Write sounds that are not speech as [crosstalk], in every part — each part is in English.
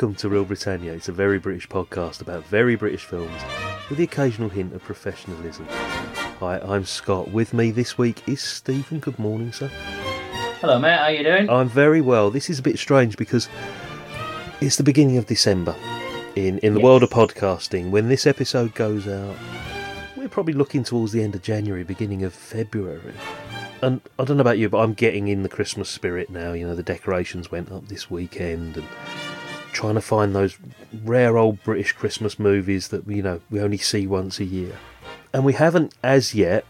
Welcome to Real Britannia. It's a very British podcast about very British films with the occasional hint of professionalism. Hi, I'm Scott. With me this week is Stephen. Good morning, sir. Hello, mate. How are you doing? I'm very well. This is a bit strange because it's the beginning of December in, in the Yes. world of podcasting. When this episode goes out, we're probably looking towards the end of January, beginning of February. And I don't know about you, but I'm getting in the Christmas spirit now. You know, the decorations went up this weekend and trying to find those rare old British Christmas movies that, you know, we only see once a year. And we haven't as yet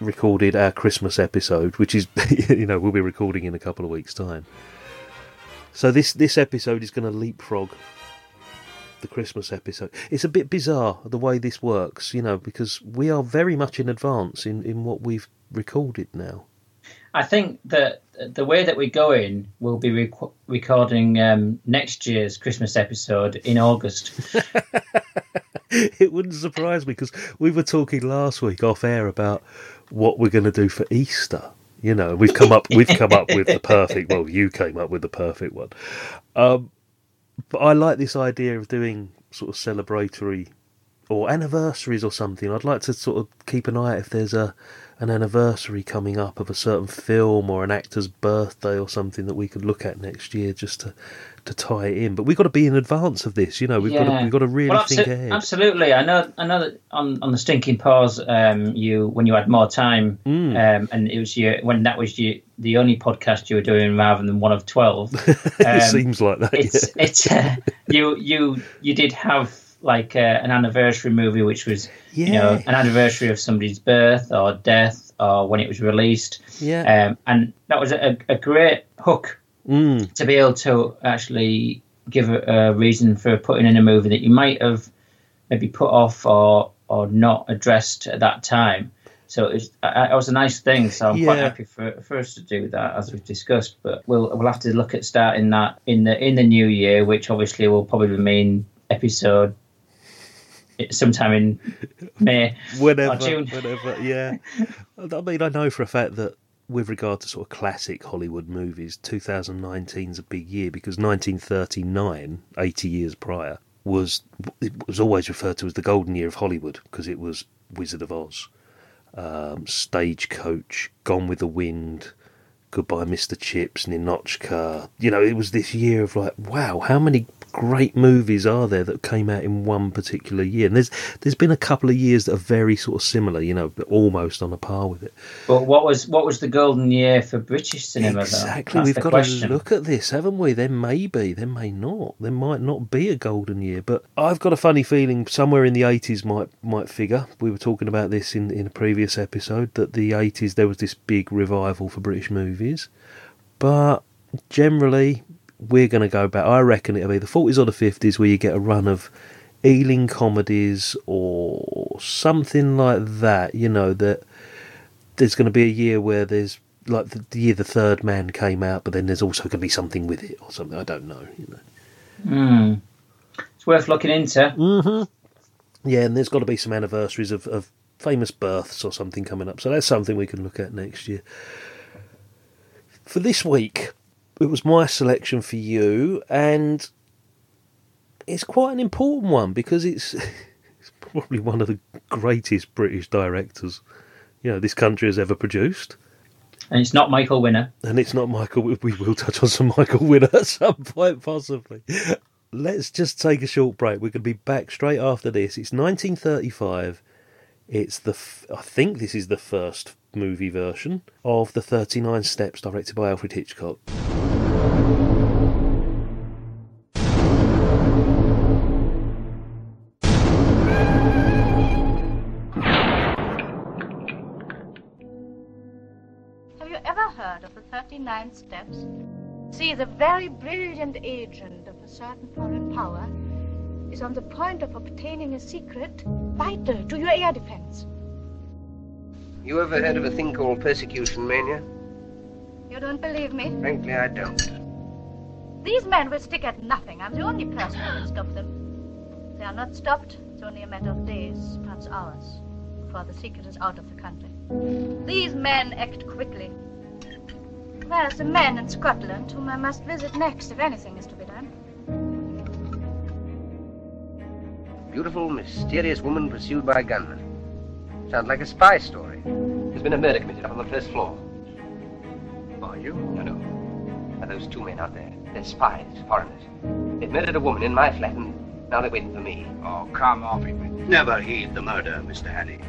recorded our Christmas episode, which is, [laughs] you know, we'll be recording in a couple of weeks' time. So this this episode is going to leapfrog the Christmas episode. It's a bit bizarre the way this works, you know, because we are very much in advance in, in what we've recorded now. I think that the way that we're going, we'll be rec- recording um, next year's Christmas episode in August. [laughs] it wouldn't surprise me because we were talking last week off air about what we're going to do for Easter. You know, we've come up we've come up with the perfect. Well, you came up with the perfect one. Um, but I like this idea of doing sort of celebratory or anniversaries or something. I'd like to sort of keep an eye out if there's a an anniversary coming up of a certain film or an actor's birthday or something that we could look at next year just to to tie it in. But we've got to be in advance of this. You know, we've got to we've got to really Well, think ahead. absolutely. I know. I know that on, on the stinking pause, um, you when you had more time, Mm. um, and it was your when that was your the only podcast you were doing rather than one of twelve. [laughs] it um, seems like that. it's it's uh, you you you did have like uh, an anniversary movie which was you know an anniversary of somebody's birth or death or when it was released Yeah. um, and that was a, a great hook Mm. to be able to actually give a, a reason for putting in a movie that you might have maybe put off or or not addressed at that time so it was, it was a nice thing so i'm quite happy for, for us to do that as we've discussed but we'll we'll have to look at starting that in the in the new year which obviously will probably mean episode sometime in may whenever, June. whenever, yeah. I mean, I know for a fact that with regard to sort of classic Hollywood movies, 2019 is a big year because 1939, 80 years prior, was it was always referred to as the golden year of Hollywood because it was Wizard of Oz, um, Stagecoach, Gone with the Wind, Goodbye Mr. Chips, Ninotchka. You know, it was this year of like, wow, how many great movies are there that came out in one particular year? And there's there's been a couple of years that are very sort of similar, you know, but almost on a par with it. but what was what was the golden year for british cinema exactly. We've got question. to look at this, haven't we? There may be, there may not. There might not be a golden year, but I've got a funny feeling somewhere in the 80s might might figure. We were talking about this in in a previous episode that the 80s there was this big revival for British movies, but generally we're going to go back. I reckon it'll be the 40s or the 50s where you get a run of Ealing comedies or something like that. You know that there's going to be a year where there's like the, the year the third man came out, but then there's also going to be something with it or something. I don't know. You know. Hmm. It's worth looking into. Mm. Yeah, and there's got to be some anniversaries of, of famous births or something coming up. So that's something we can look at next year. For this week, it was my selection for you, and it's quite an important one because it's, [laughs] it's probably one of the greatest British directors you know this country has ever produced. And it's not Michael Winner. And it's not Michael. We we will touch on some [laughs] Michael Winner at some point, possibly. let's just take a short break. We're going to be back straight after this. It's 1935. It's the f- I think this is the first movie version of the 39 Steps, directed by Alfred Hitchcock. 39 steps? See, the very brilliant agent of a certain foreign power is on the point of obtaining a secret vital to your air defense. You ever heard of a thing called persecution mania? You don't believe me? Frankly, I don't. These men will stick at nothing. I'm the only person who can stop them. They are not stopped, it's only a matter of days, perhaps hours, before the secret is out of the country. These men act quickly. There's a man in Scotland whom I must visit next if anything is to be done. Beautiful, mysterious woman pursued by gunmen. Sounds like a spy story. There's been a murder committed up on the first floor. Are you? No, no. Are those two men out there? They're spies, foreigners. They've murdered a woman in my flat, and now they're waiting for me. Oh, come off it. Never heed the murder, Mr. Hannay.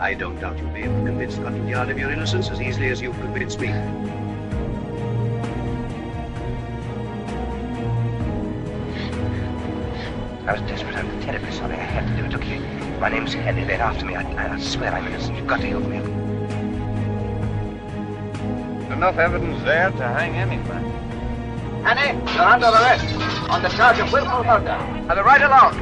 I don't doubt you'll be able to convince Scotland Yard of your innocence as easily as you've convinced me. I was desperate. I'm terribly sorry. I had to do it. Look here. My name's Henry. They're after me. I, I swear I'm innocent. You've got to help me. Enough evidence there to hang anybody. Annie, you're under arrest on the charge of willful murder. Have the right along.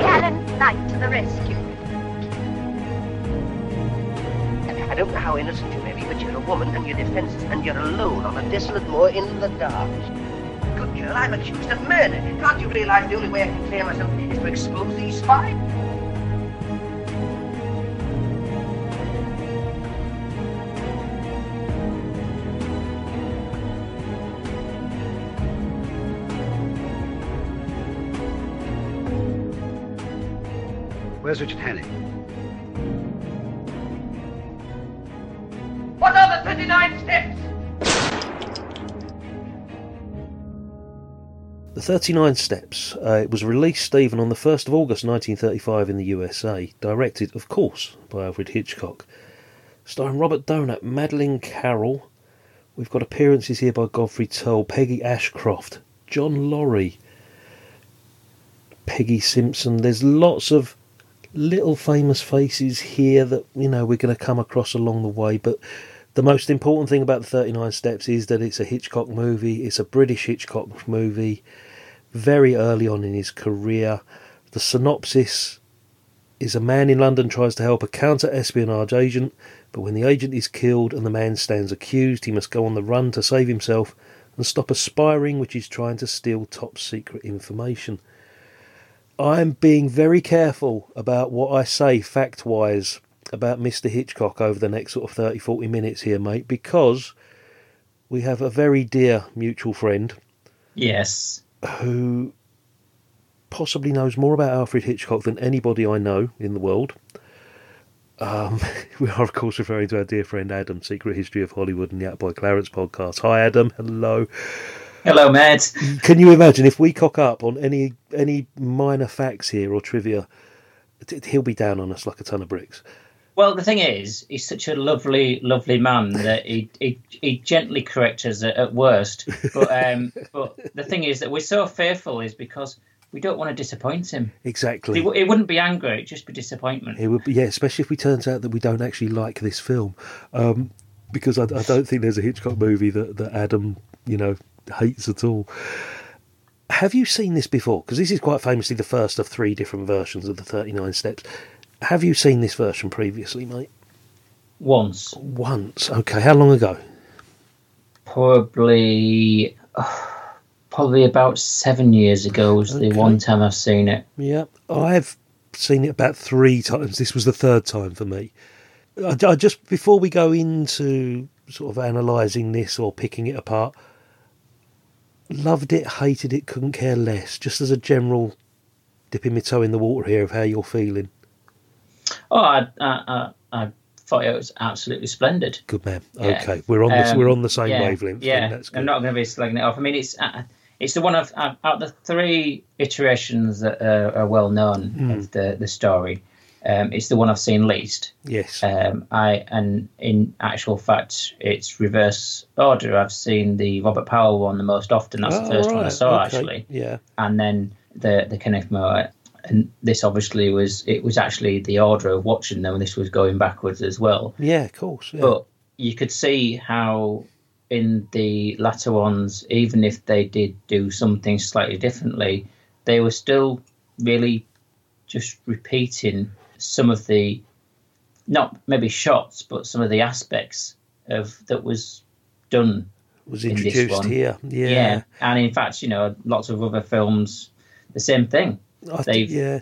Gallant knight to the rescue. Don't know how innocent you may be, but you're a woman and you're defenseless and you're alone on a desolate moor in the dark. Good girl, I'm accused of murder. Can't you realize the only way I can clear myself is to expose these spies? Where's Richard Hannay? 39 Steps. Uh, it was released, Stephen, on the 1st of August 1935 in the USA. Directed, of course, by Alfred Hitchcock. Starring Robert Donat, Madeline Carroll. We've got appearances here by Godfrey Tearle, Peggy Ashcroft, John Laurie, Peggy Simpson. There's lots of little famous faces here that, you know, we're going to come across along the way, but the most important thing about the 39 Steps is that it's a Hitchcock movie. It's a British Hitchcock movie, very early on in his career. The synopsis is a man in London tries to help a counter espionage agent, but when the agent is killed and the man stands accused, he must go on the run to save himself and stop a spy ring which is trying to steal top secret information. I'm being very careful about what I say fact wise about Mr. Hitchcock over the next sort of 30 40 minutes here, mate, because we have a very dear mutual friend Yes. Who possibly knows more about Alfred Hitchcock than anybody I know in the world. Um, [laughs] we are, of course, referring to our dear friend Adam, Secret History of Hollywood and the Attaboy Clarence podcast. Hi, Adam. Hello. Hello, Matt. Can you imagine if we cock up on any any minor facts here or trivia? He'll be down on us like a ton of bricks. Well, the thing is, he's such a lovely, lovely man [laughs] that he he, he gently corrects us at, at worst. But um, [laughs] but the thing is that we're so fearful is because we don't want to disappoint him. Exactly. It, it wouldn't be anger; it'd just be disappointment. It would be, yeah, especially if it turns out that we don't actually like this film, um, because I, I don't think there's a Hitchcock movie that, that Adam, you know, hates at all. Have you seen this before? Because this is quite famously the first of three different versions of the 39 Steps. Have you seen this version previously, mate? Once, Once. Okay, how long ago? probably, uh, probably about seven years ago was the one time I've seen it. Yeah, I've seen it about three times. This was the third time for me. I, I just before we go into sort of analysing this or picking it apart, loved it, hated it, couldn't care less. Just as a general dipping my toe in the water here of how you're feeling. Oh, I, I, I, I thought it was absolutely splendid. Good man. Yeah. Okay, we're on the Um, we're on the same yeah, wavelength. Yeah, that's good. I'm not going to be slagging it off. I mean, it's uh, it's the one of uh, out of the three iterations that are, are well known Hmm. of the the story. Um, it's the one I've seen least. yes. Um, I and in actual fact, it's reverse order. I've seen the Robert Powell one the most often. That's Oh, the first one I saw okay, actually, Yeah. and then the the Kenneth More. And this obviously was it was actually the order of watching them. This was going backwards as well. Yeah, of course. Yeah. But you could see how in the latter ones, even if they did do something slightly differently, they were still really just repeating some of the not maybe shots, but some of the aspects of that was done. was in this introduced one. here. Yeah. Yeah. And in fact, you know, lots of other films, the same thing. I They've- think, yeah.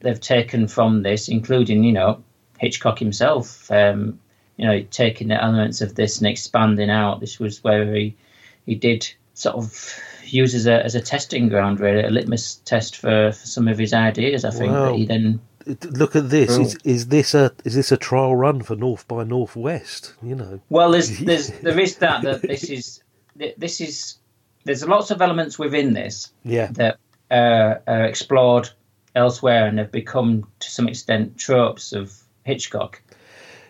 They've taken from this, including, you know, Hitchcock himself, um, you know, taking the elements of this and expanding out. This was where he he did sort of use as a as a testing ground, really, a litmus test for, for some of his ideas. I think Wow. that he then Look at this. Oh. Is, is this a is this a trial run for North by Northwest? You know. well, there's [laughs] there's there is that that this is this is there's lots of elements within this Yeah. that uh, are explored elsewhere and have become to some extent tropes of Hitchcock.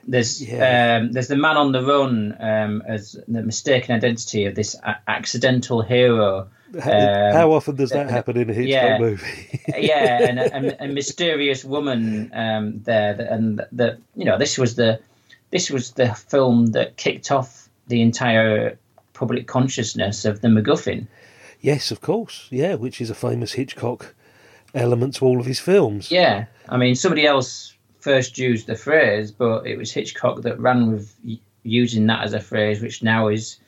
There's Yeah. um, there's the man on the run um, as the mistaken identity of this a- accidental hero. Um, How often does that uh, happen in a Hitchcock yeah. movie? [laughs] yeah, and a, a, a mysterious woman um, there, that- and that you know this was the this was the film that kicked off the entire public consciousness of the MacGuffin. Yes, of course. Yeah, which is a famous Hitchcock element to all of his films. Yeah, I mean, somebody else first used the phrase, but it was Hitchcock that ran with using that as a phrase, which now is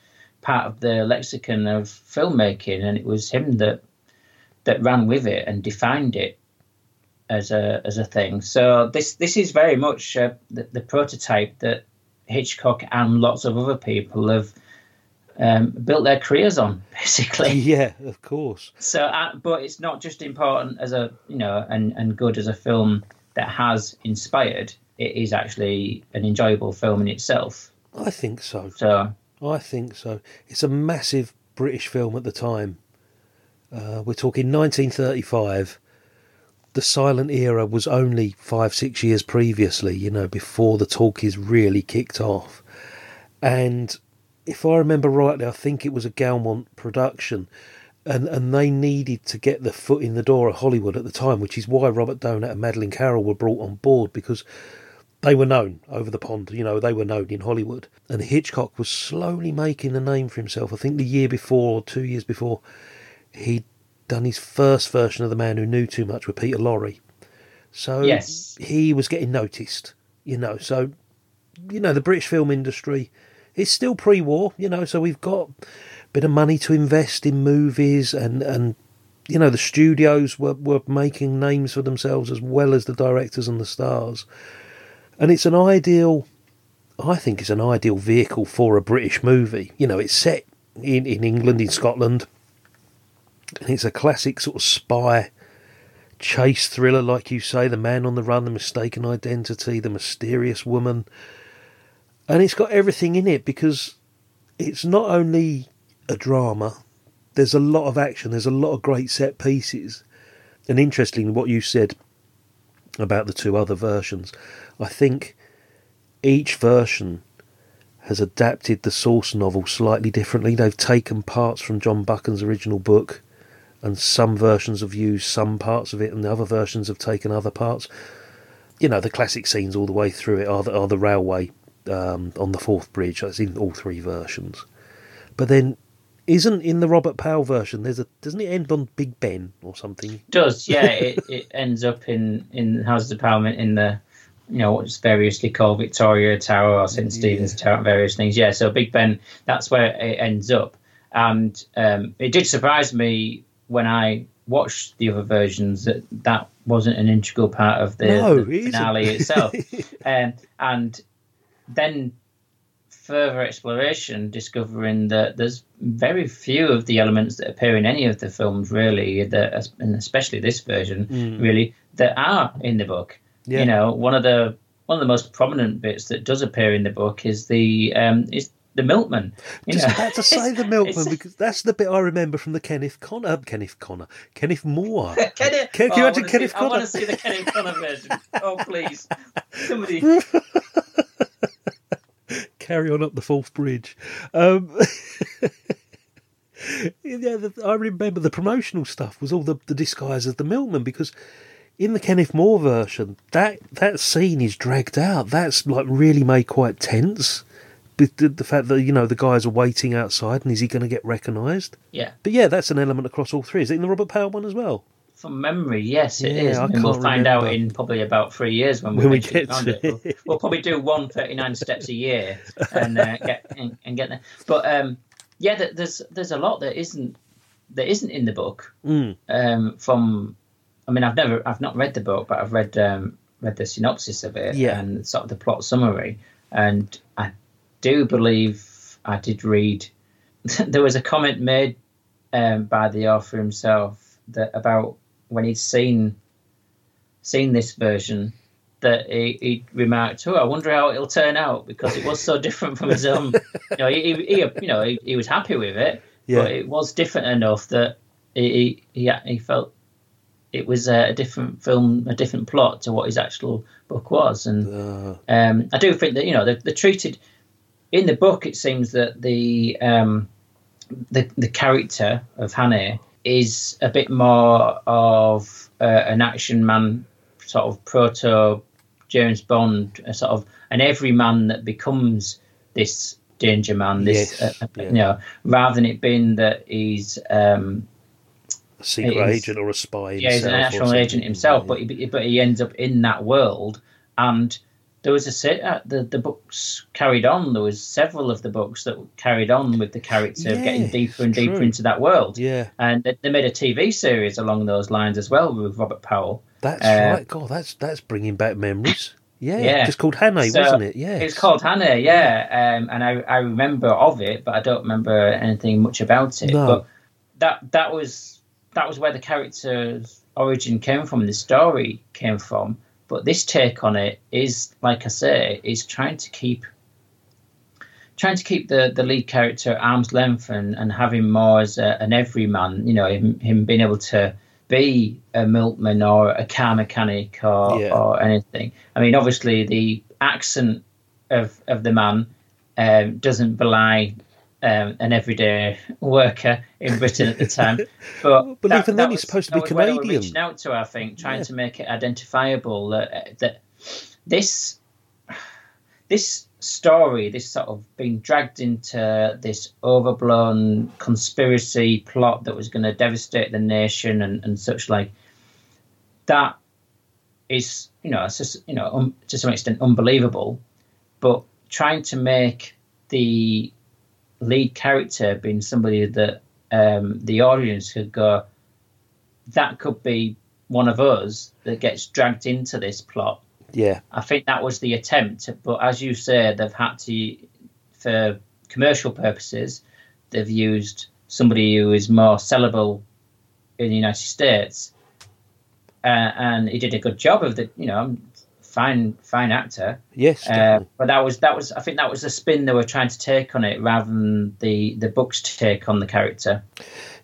part of the lexicon of filmmaking, and it was him that that ran with it and defined it as a as a thing. So this this is very much uh, the, the prototype that Hitchcock and lots of other people have um, built their careers on, [laughs] basically. Yeah, of course. So, uh, but it's not just important as a you know and and good as a film that has inspired. It is actually an enjoyable film in itself. I think so. So I think so. It's a massive British film at the time. Uh, we're talking 1935. The silent era was only five, six years previously, you know, before the talkies really kicked off. And if I remember rightly, I think it was a Gaumont production. And, and they needed to get the foot in the door of Hollywood at the time, which is why Robert Donat and Madeline Carroll were brought on board because they were known over the pond, you know, they were known in Hollywood. And Hitchcock was slowly making a name for himself. I think the year before or two years before, he'd done his first version of The Man Who Knew Too Much with Peter Lorre. So Yes. he was getting noticed, you know. So, you know, the British film industry is still pre war, you know, so we've got a bit of money to invest in movies and, and you know, the studios were, were making names for themselves as well as the directors and the stars. And it's an ideal, I think it's an ideal vehicle for a British movie. You know, it's set in, in England, in Scotland, and it's a classic sort of spy chase thriller, like you say, the man on the run, the mistaken identity, the mysterious woman. And it's got everything in it because it's not only a drama, there's a lot of action, there's a lot of great set pieces. And interestingly, what you said about the two other versions, I think each version has adapted the source novel slightly differently. They've taken parts from John Buchan's original book, and some versions have used some parts of it, and the other versions have taken other parts. You know, the classic scenes all the way through it are the, are the railway um, on the Forth Bridge. That's in all three versions. But then, isn't in the Robert Powell version? There's a doesn't it end on Big Ben or something? It does yeah, it, it ends up in in Houses of Parliament in the you know what's variously called Victoria Tower or St Stephen's Tower, various things. Yeah, so Big Ben, that's where it ends up, and um, it did surprise me when I watched the other versions that that wasn't an integral part of the, No, the it isn't. finale itself, [laughs] um, and then further exploration, discovering that there's very few of the elements that appear in any of the films, really, that and especially this version, really, that are in the book. Yeah. You know, one of the one of the most prominent bits that does appear in the book is the um, is the milkman. You Just know? had to [laughs] say the milkman because that's the bit I remember from the Kenneth Connor, uh, Kenneth Connor, Kenneth More. [laughs] Kenneth, Can- can you oh, imagine Kenneth see, I want to see the Kenneth Connor version. Oh, please. [laughs] Somebody. Carry on up the Forth Bridge. Um, [laughs] yeah, the, I remember the promotional stuff was all the, the disguise of the milkman because in the Kenneth More version, that that scene is dragged out. That's like really made quite tense. The, the fact that you know the guys are waiting outside, and is he going to get recognised? Yeah. But yeah, that's an element across all three. Is it in the Robert Powell one as well? From memory, yes, it Yeah, is. And we'll find out in probably about three years when we, when we get to it. We'll, we'll probably do one 39 steps a year and uh, get and, and get there. But um, yeah, there's there's a lot that isn't that isn't in the book. Mm. Um, from, I mean, I've never, I've not read the book, but I've read um, read the synopsis of it Yeah. and sort of the plot summary, and I do believe I did read. [laughs] there was a comment made um, by the author himself that about when he'd seen seen this version that he, he remarked, "Oh, I wonder how it'll turn out because it was so [laughs] different from his own." you know, he, he you know he, he was happy with it, Yeah. but it was different enough that he he, he, he felt it was a, a different film, a different plot to what his actual book was, and Uh, um, I do think that you know they're, they're treated in the book. It seems that the um, the the character of Hannay is a bit more of uh, an action man, sort of proto James Bond, a sort of an everyman that becomes this danger man. This Yes, uh, yeah. you know, rather than it being that he's um, a secret is- agent or a spy. yeah, he's an national agent himself, Yeah. but he, but he ends up in that world. And there was a se- uh, the the books carried on. There was several of the books that carried on with the character Yeah, getting deeper and deeper true. into that world. yeah, And they, they made a TV series along those lines as well with Robert Powell. that's Uh, right. God, that's that's bringing back memories. Yeah, Yeah. just called Hannay, So, wasn't it? Yeah, It's called Hannay, yeah, um, and I, I remember of it, but I don't remember anything much about it. No. But that that was that was where the character's origin came from, the story came from. But this take on it is, like I say, is trying to keep trying to keep the, the lead character at arm's length and, and him more as a, an everyman. You know, him, him being able to be a milkman or a car mechanic or, Yeah. or anything. I mean, obviously, the accent of of the man um, doesn't belie um, an everyday worker in Britain at the time. [laughs] But, But even then he's supposed to be was where they were Canadian. reaching out to, I think, trying Yeah. to make it identifiable that that this this story, this sort of being dragged into this overblown conspiracy plot that was going to devastate the nation and, and such like, that is, you know, it's just, you know, um, to some extent unbelievable. But trying to make the lead character being somebody that um, the audience could go, that could be one of us that gets dragged into this plot. yeah, I think that was the attempt, but as you say, they've had to, for commercial purposes, they've used somebody who is more sellable in the United States, uh, and he did a good job of the, you know, fine, fine actor. yes, Uh, but that was that was I think that was the spin they were trying to take on it rather than the the book's take on the character.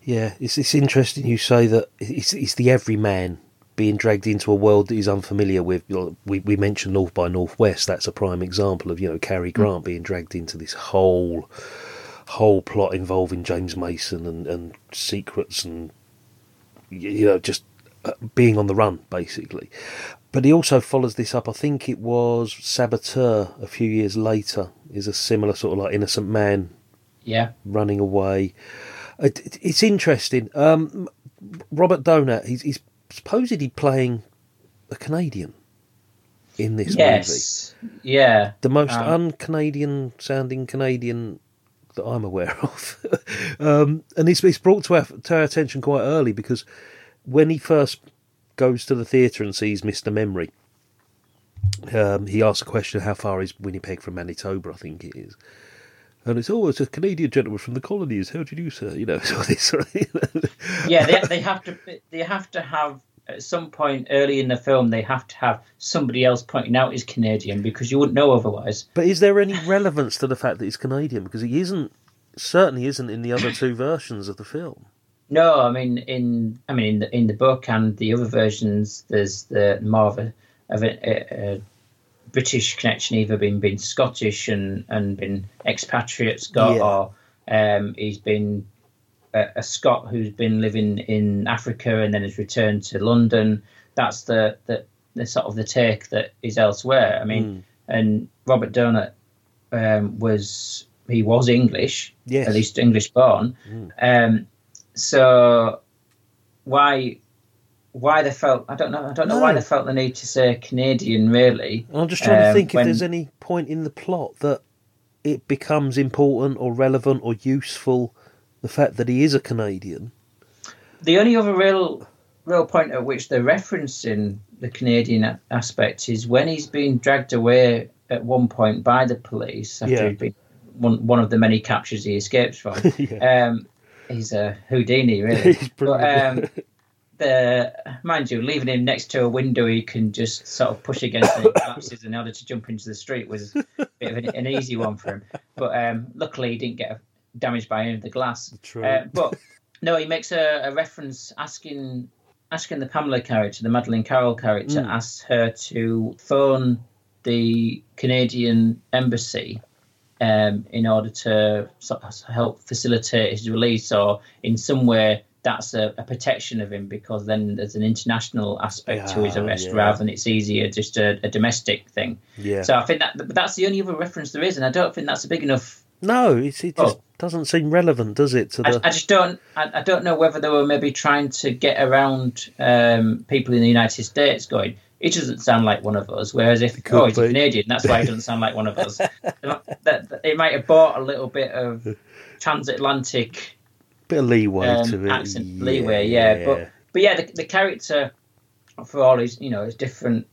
yeah. It's it's interesting you say that it's it's the everyman being dragged into a world that he's unfamiliar with. We we mentioned North by Northwest. That's a prime example of you know Cary Grant being dragged into this whole whole plot involving James Mason and and secrets and you know just being on the run basically. But he also follows this up. I think it was Saboteur a few years later. Is a similar sort of like innocent man Yeah, running away. It, it- it's interesting. Um, Robert Donat, he's, he's supposedly playing a Canadian in this movie. yes, yeah, The most Um, un-Canadian sounding Canadian that I'm aware of. [laughs] um, and it's, it's brought to our, to our attention quite early because when he first goes to the theatre and sees Mr. Memory, um, he asks a question, how far is Winnipeg from Manitoba, I think it is. And it's, oh, a Canadian gentleman from the colonies. How do you do, sir? You know, [laughs] so this yeah. They, they have to they have to have at some point early in the film they have to have somebody else pointing out he's Canadian because you wouldn't know otherwise. But is there any relevance to the fact that he's Canadian? Because he isn't, certainly isn't in the other two versions of the film. No, I mean in I mean in the in the book and the other versions, there's the more of a of a, British connection, either been been Scottish and and been expatriate Scot, Yeah. or um, he's been a, a Scot who's been living in Africa and then has returned to London. That's the the, the sort of the take that is elsewhere. I mean, and Robert Donat um, was he was English, Yes. at least English born. Um, so why why they felt I don't know I don't know why they felt the need to say Canadian really. I'm just trying to Um, think if when- there's any point in the plot that it becomes important or relevant or useful. The fact that he is a Canadian. The only other real real point at which they're referencing the Canadian a- aspect is when he's being dragged away at one point by the police after Yeah. he's been one, one of the many captures he escapes from. [laughs] Yeah. um, he's a Houdini, really. [laughs] But um, the mind you, leaving him next to a window he can just sort of push against and it collapses in order to jump into the street was a bit of an, an easy one for him. But um, luckily he didn't get damaged by any of the glass. True. Uh, but no, he makes a, a reference asking asking the Pamela character, the Madeline Carroll character, Mm. asks her to phone the Canadian embassy um, in order to sort of help facilitate his release, or in some way that's a, a protection of him because then there's an international aspect to his arrest yeah. rather than it's easier just a, a domestic thing. Yeah. So I think that but that's the only other reference there is, and I don't think that's a big enough no, it's, it just Oh. doesn't seem relevant, does it? To I, the I just don't. I, I don't know whether they were maybe trying to get around um, people in the United States going. It doesn't sound like one of us. Whereas if could oh, he's a. Canadian, that's why he doesn't sound like one of us. [laughs] that, it might have bought a little bit of transatlantic bit of leeway um, to it. accent leeway. Yeah, but but yeah, the, the character for all is you know is different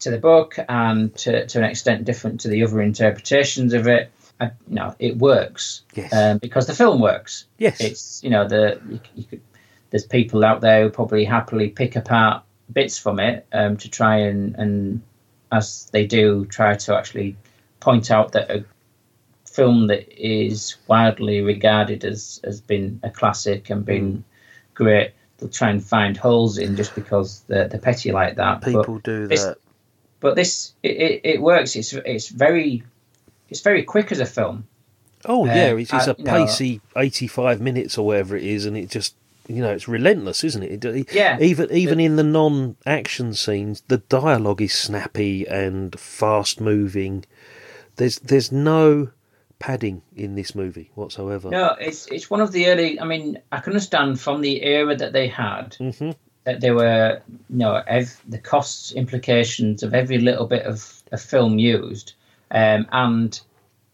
to the book and to, to an extent different to the other interpretations of it. I, you know, it works Yes. um, because the film works yes. it's you know the you, you could, there's people out there who probably happily pick apart bits from it um, to try and and as they do try to actually point out that a film that is widely regarded as as been a classic and been Mm. great they'll try and find holes in just because they're, they're petty like that But- People do this- that. but this it, it, it works it's it's very it's very quick as a film Oh Uh, yeah, it's, it's I- a you know- pacey eighty-five minutes or whatever it is, and it just you know it's relentless, isn't it? it Yeah. Even even in the non-action scenes, the dialogue is snappy and fast-moving. There's there's no padding in this movie whatsoever. No, it's it's one of the early. I mean, I can understand from the era that they had Mhm. that there were, you know, ev- the costs implications of every little bit of, of film used, um, and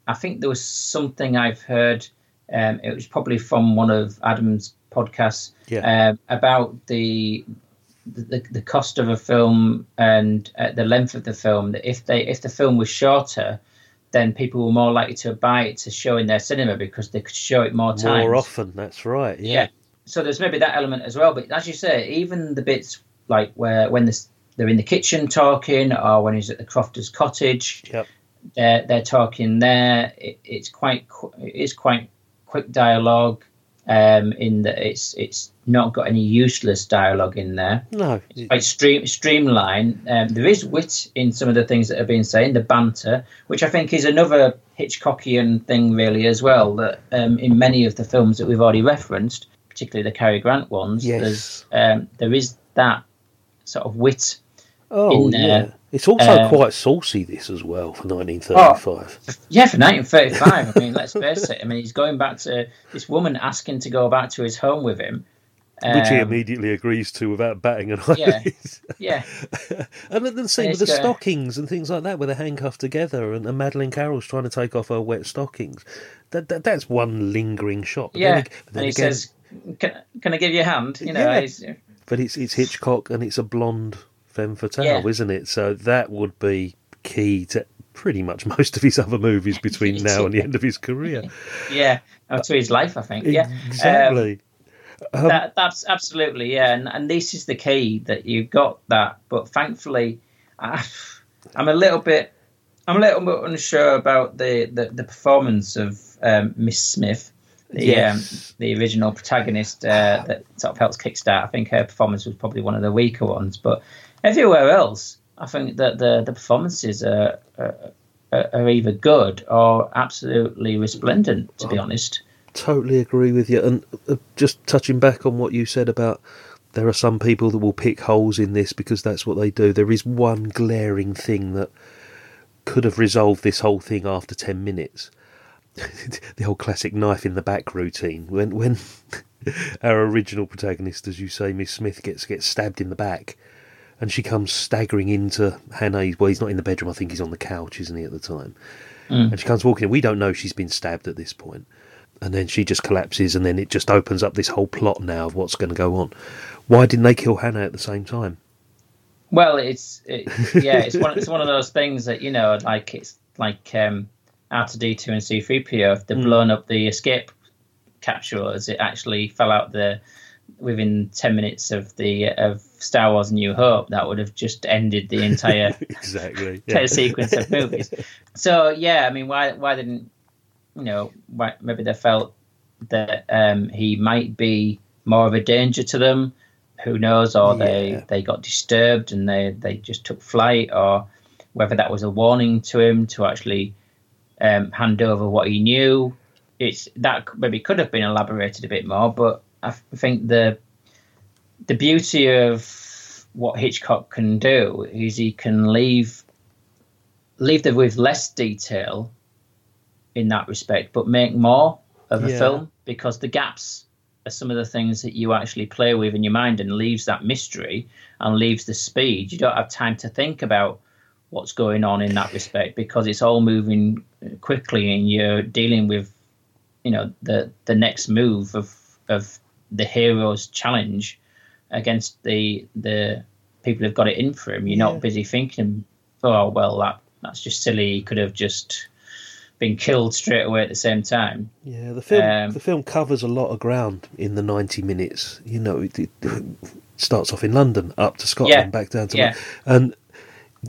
I think there was something I've heard. Um, it was probably from one of Adam's podcasts Yeah. um, about the, the the cost of a film and uh, the length of the film. That if they if the film was shorter, then people were more likely to buy it to show in their cinema because they could show it more times. More often, that's right. Yeah. Yeah. So there's maybe that element as well. But as you say, even the bits like where when this, they're in the kitchen talking, or when he's at the Crofter's cottage, Yep. they're they're talking there. It, it's quite it is quite quick dialogue. Um, in that it's it's not got any useless dialogue in there No. quite stream, streamline. Um, there is wit in some of the things that have been saying, the banter, which I think is another Hitchcockian thing, really, as well. That um, in many of the films that we've already referenced, particularly the Cary Grant ones, Yes. there's, um, there is that sort of wit. Oh in yeah. It's also Um, quite saucy. This as well for 1935. Yeah, for 1935. I mean, let's face it. I mean, he's going back to this woman asking to go back to his home with him. which he Um, immediately agrees to without batting an eye. yeah. Yeah, [laughs] and then the same with the it's stockings and things like that, where they're handcuffed together, and, and Madeline Carroll's trying to take off her wet stockings. That, that that's one lingering shot. But yeah. then, but then and he again, says, can, "Can I give you a hand?" You know, Yeah. he's- but it's it's Hitchcock and it's a blonde femme fatale, Yeah. isn't it? So that would be key to pretty much [laughs] most of his other movies between [laughs] now and the end of his career. [laughs] yeah, up to his life, I think. Yeah, Um, exactly. Um, that, that's absolutely yeah, and, and this is the key that you've got that. But thankfully, I, I'm a little bit, I'm a little bit unsure about the the, the performance of um, Miss Smith, the Yes. um, the original protagonist uh, that sort of helps kickstart. I think her performance was probably one of the weaker ones, but everywhere else, I think that the the performances are. are are either good or absolutely resplendent, to be honest. totally agree with you. And uh, just touching back on what you said about there are some people that will pick holes in this because that's what they do. There is one glaring thing that could have resolved this whole thing after 10 minutes. [laughs] the old classic knife in the back routine. When when [laughs] our original protagonist, as you say, Miss Smith, gets gets stabbed in the back, and she comes staggering into Hannay. Well, he's not in the bedroom. I think he's on the couch, isn't he, at the time? And she comes walking in. We don't know she's been stabbed at this point. And then she just collapses, and then it just opens up this whole plot now of what's going to go on. Why didn't they kill Hannay at the same time? Well, it's it, [laughs] yeah, it's one it's one of those things that you know, like it's like um, R2D2 and C3PO. If they've blown up the escape capsule, as it actually fell out the within ten minutes of the of Star Wars: New Hope. That would have just ended the entire [laughs] Exactly. entire sequence of movies. [laughs] So yeah, I mean, why why didn't you know? Why, maybe they felt that um, he might be more of a danger to them. Who knows? Or Yeah. they they got disturbed and they they just took flight, or whether that was a warning to him to actually um, hand over what he knew. It's that maybe could have been elaborated a bit more, but I think the the beauty of what Hitchcock can do is he can leave leave them with less detail in that respect, but make more of a Yeah. film because the gaps are some of the things that you actually play with in your mind and leaves that mystery and leaves the speed. You don't have time to think about what's going on in that respect because it's all moving quickly and you're dealing with you know the the next move of of the hero's challenge against the the people who've got it in for him. You're Yeah. not busy thinking, oh well, that that's just silly. He could have just been killed straight away at the same time. Yeah, the film Um, the film covers a lot of ground in the ninety minutes. You know, it, it starts off in London, up to Scotland, Yeah, back down to yeah. and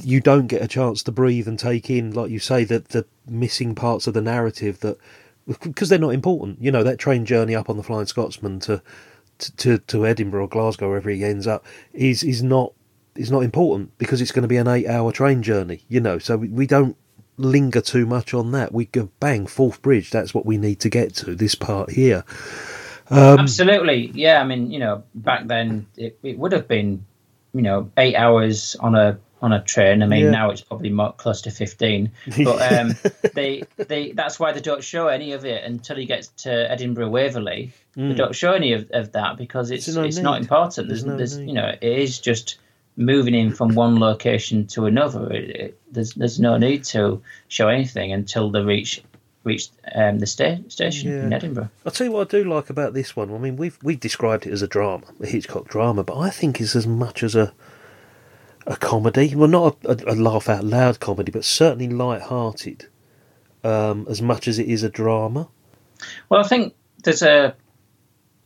you don't get a chance to breathe and take in, like you say, that the missing parts of the narrative that because they're not important. You know, that train journey up on the Flying Scotsman to to to Edinburgh or Glasgow, wherever he ends up, is is not is not important because it's going to be an eight hour train journey. You know, so we, we don't linger too much on that. We go bang Forth Bridge. That's what we need to get to. This part here. Um, Absolutely, yeah. I mean, you know, back then it, it would have been, you know, eight hours on a on a train. I mean, Yeah. now it's probably more close to fifteen. [laughs] But um, they they that's why they don't show any of it until he gets to Edinburgh Waverley. They don't show any of, of that because it's There's no it's not important. There's There's, no there's you know, it is just moving in from one location to another. It, it, there's there's no need to show anything until they reach reach um, the sta- station in Edinburgh. I'll tell you what I do like about this one. I mean, we've we've described it as a drama, a Hitchcock drama, but I think it's as much as a a comedy. Well, not a, a, a laugh out loud comedy, but certainly light-hearted. Um, as much as it is a drama. Well, I think there's a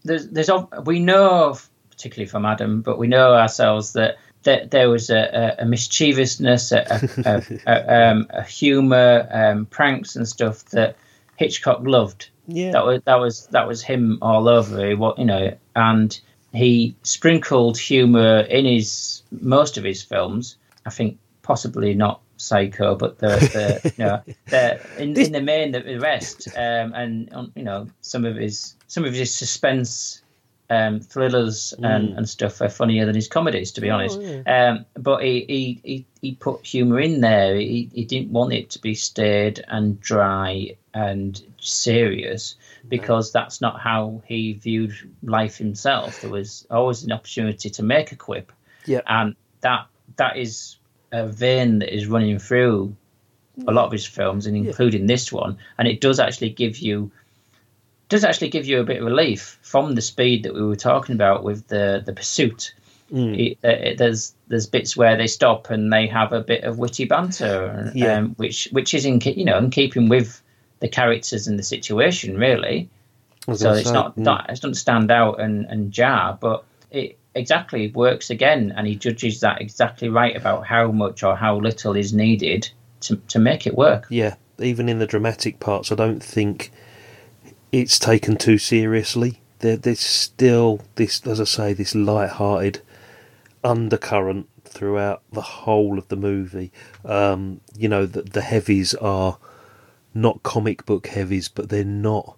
there's there's we know particularly from Adam, but we know ourselves that that there was a, a, a mischievousness, [laughs] a, a, um, a humour, um, pranks and stuff that Hitchcock loved. Yeah. That was that was that was him all over. Wa- you know, and he sprinkled humour in his most of his films. I think possibly not Psycho, but the, the you know the in, in the main the, rest, um, and um, you know some of his some of his suspense um, thrillers and, and stuff are funnier than his comedies, to be honest. Um, but he, he, he, he put humour in there. He, he didn't want it to be staid and dry and serious because that's not how he viewed life himself. There was always an opportunity to make a quip, Yeah. and that that is a vein that is running through a lot of his films, and including this one. And it does actually give you does actually give you a bit of relief from the speed that we were talking about with the the pursuit. It, uh, it, there's there's bits where they stop and they have a bit of witty banter, Yeah. um, which which is in you know in keeping with the characters and the situation really. So it's say, not, not it doesn't stand out and, and jar, but it exactly works again, and he judges that exactly right about how much or how little is needed to to make it work. Yeah, even in the dramatic parts, I don't think it's taken too seriously. There, there's still this, as I say, this light-hearted undercurrent throughout the whole of the movie. Um, you know, the, the heavies are not comic book heavies, but they're not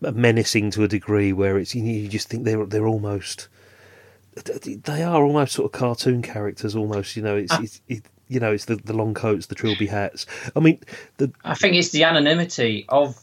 menacing to a degree where it's you, you just think they're they're almost they are almost sort of cartoon characters almost you know it's, it's it, you know it's the, the long coats the trilby hats i mean the I think it's the anonymity of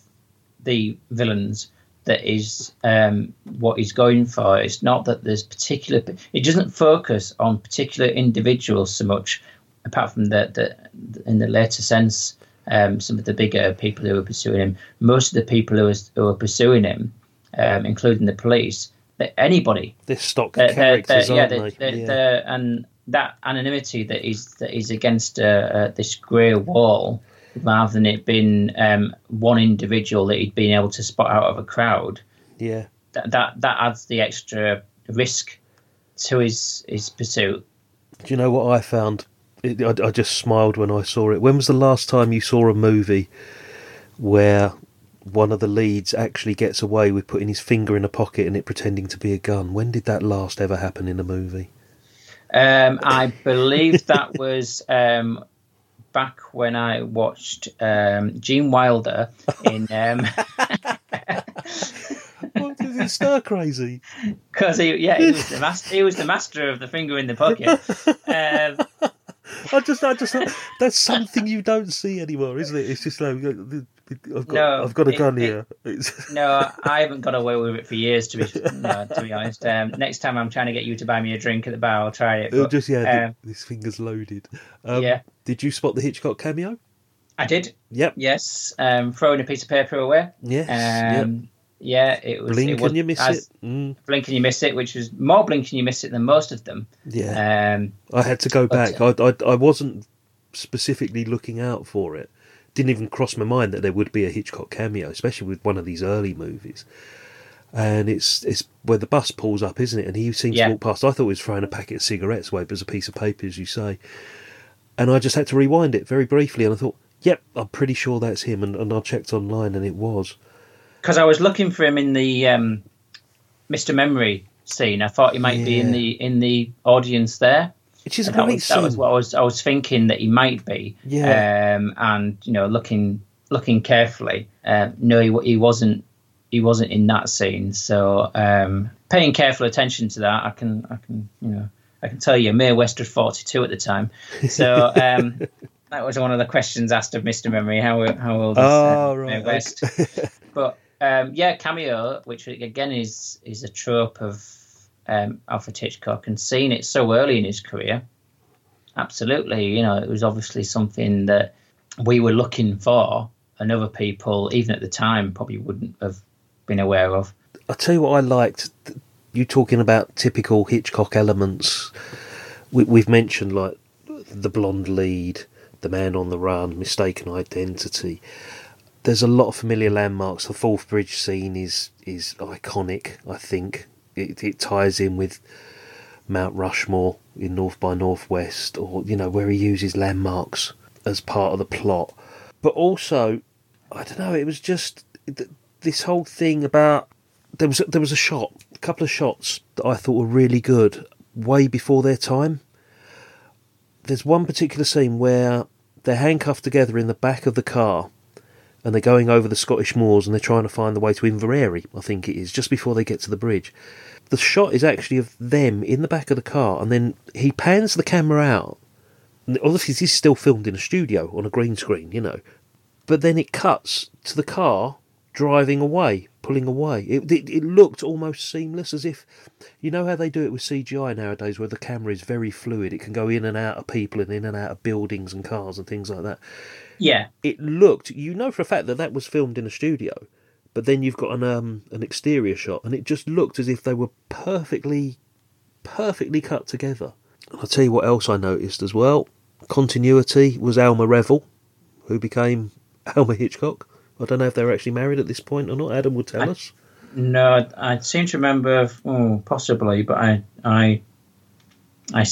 the villains that is um, what he's going for. It's not that there's particular. It doesn't focus on particular individuals so much, apart from the, the in the later sense. Um, some of the bigger people who are pursuing him, most of the people who are, who are pursuing him, um, including the police, anybody. They're stock they're, they're, they're, yeah, aren't they're, they? they're, yeah. they're- and that anonymity that is that is against uh, uh, this grey wall, rather than it being um, one individual that he'd been able to spot out of a crowd, yeah. that that, that adds the extra risk to his his pursuit. do you know what i found it, I, I just smiled when i saw it when was the last time you saw a movie where one of the leads actually gets away with putting his finger in a pocket and it pretending to be a gun when did that last ever happen in a movie Um, I believe that was um, back when I watched um, Gene Wilder in. Um, [laughs] what is it stir crazy Because he, yeah, he was the master. He was the master of the finger in the pocket. [laughs] Um, I just, I just, that's something you don't see anymore, isn't it? It's just like I've got, No, I've got a it- gun it- here. It's, [laughs] no, I haven't got away with it for years. To be, no, to be honest, um, next time I'm trying to get you to buy me a drink at the bar, I'll try it. But, just yeah, um, this finger's loaded. Um, yeah, Did you spot the Hitchcock cameo? I did. Yep. Yes, um, throwing a piece of paper away. Yes. yep. Yeah, it was. Blink it was, and you miss as- it. Mm, Blink and you miss it, which was more blink and you miss it than most of them. yeah. Um, I had to go but, back. I, I, I wasn't specifically looking out for it. Didn't even cross my mind that there would be a Hitchcock cameo, especially with one of these early movies. And it's it's where the bus pulls up, isn't it? And he seems Yeah. to walk past. I thought he was throwing a packet of cigarettes away, but it was a piece of paper, as you say. And I just had to rewind it very briefly, and I thought, "Yep, I'm pretty sure that's him." And, and I checked online, and it was. Because I was looking for him in the um, Mr. Memory scene. I thought he might be in the in the audience there. Which is that great was, that was what I was I was thinking that he might be. Yeah. Um, and you know, looking looking carefully, uh, no, he, he wasn't he wasn't in that scene. So um, paying careful attention to that, I can I can you know I can tell you, Mae West was forty two at the time. So. [laughs] Um, That was one of the questions asked of Mr. Memory. How how old is Oh, uh, right, Mae West? [laughs] But um, yeah, cameo, which again is is a trope of um, Alfred Hitchcock, and seeing it so early in his career, absolutely, you know, it was obviously something that we were looking for, and other people, even at the time, probably wouldn't have been aware of. I tell you what, I liked you talking about typical Hitchcock elements. We, we've mentioned like the blonde lead, the man on the run, mistaken identity. There's a lot of familiar landmarks. The Forth Bridge scene is is iconic. I think it, it ties in with Mount Rushmore in North by Northwest, or you know where he uses landmarks as part of the plot. But also, I don't know. It was just th- this whole thing about there was there was a shot, a couple of shots that I thought were really good, way before their time. There's one particular scene where they're handcuffed together in the back of the car, and they're going over the Scottish moors, and they're trying to find the way to Inveraray. I think it is just before they get to the bridge. The shot is actually of them in the back of the car, and then he pans the camera out. And obviously, this is still filmed in a studio on a green screen, you know. But then it cuts to the car driving away, pulling away. It, it, it looked almost seamless, as if you know how they do it with CGI nowadays, where the camera is very fluid. It can go in and out of people and in and out of buildings and cars and things like that. Yeah, It looked, you know, for a fact that that was filmed in a studio, but then you've got an um, an exterior shot, and it just looked as if they were perfectly, perfectly cut together. And I'll tell you what else I noticed as well. Continuity was Alma Reville, who became [laughs] Alma Hitchcock I don't know if they were actually married at this point or not. Adam will tell I- us. No, I, I seem to remember, oh, possibly, but I, I, I.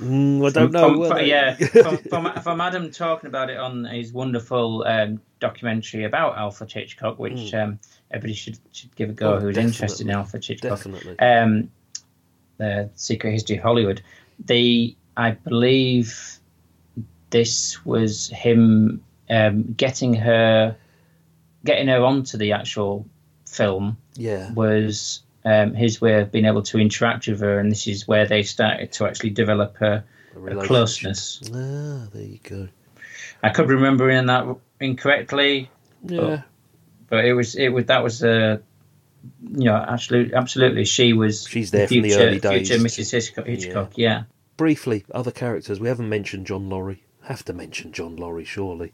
Mm, I don't from- know. from- from- yeah, [laughs] from, from, from Adam talking about it on his wonderful um, documentary about Alfred Hitchcock, which um, everybody should should give a go. Oh, who's interested in. Alfred Hitchcock. Definitely. um, the Secret History of Hollywood. They, I believe, this was him um, getting her, getting her onto the actual film yeah. was um, his way of being able to interact with her, and this is where they started to actually develop a, A a closeness. Ah, there you go. I could be remembering that incorrectly, Yeah. but it was it was that was a. you know, absolutely, absolutely, she was. She's there from the early days. Future Mrs. Hitchcock. Hitchcock yeah. Briefly, other characters. We haven't mentioned John Laurie. Have to mention John Laurie, surely.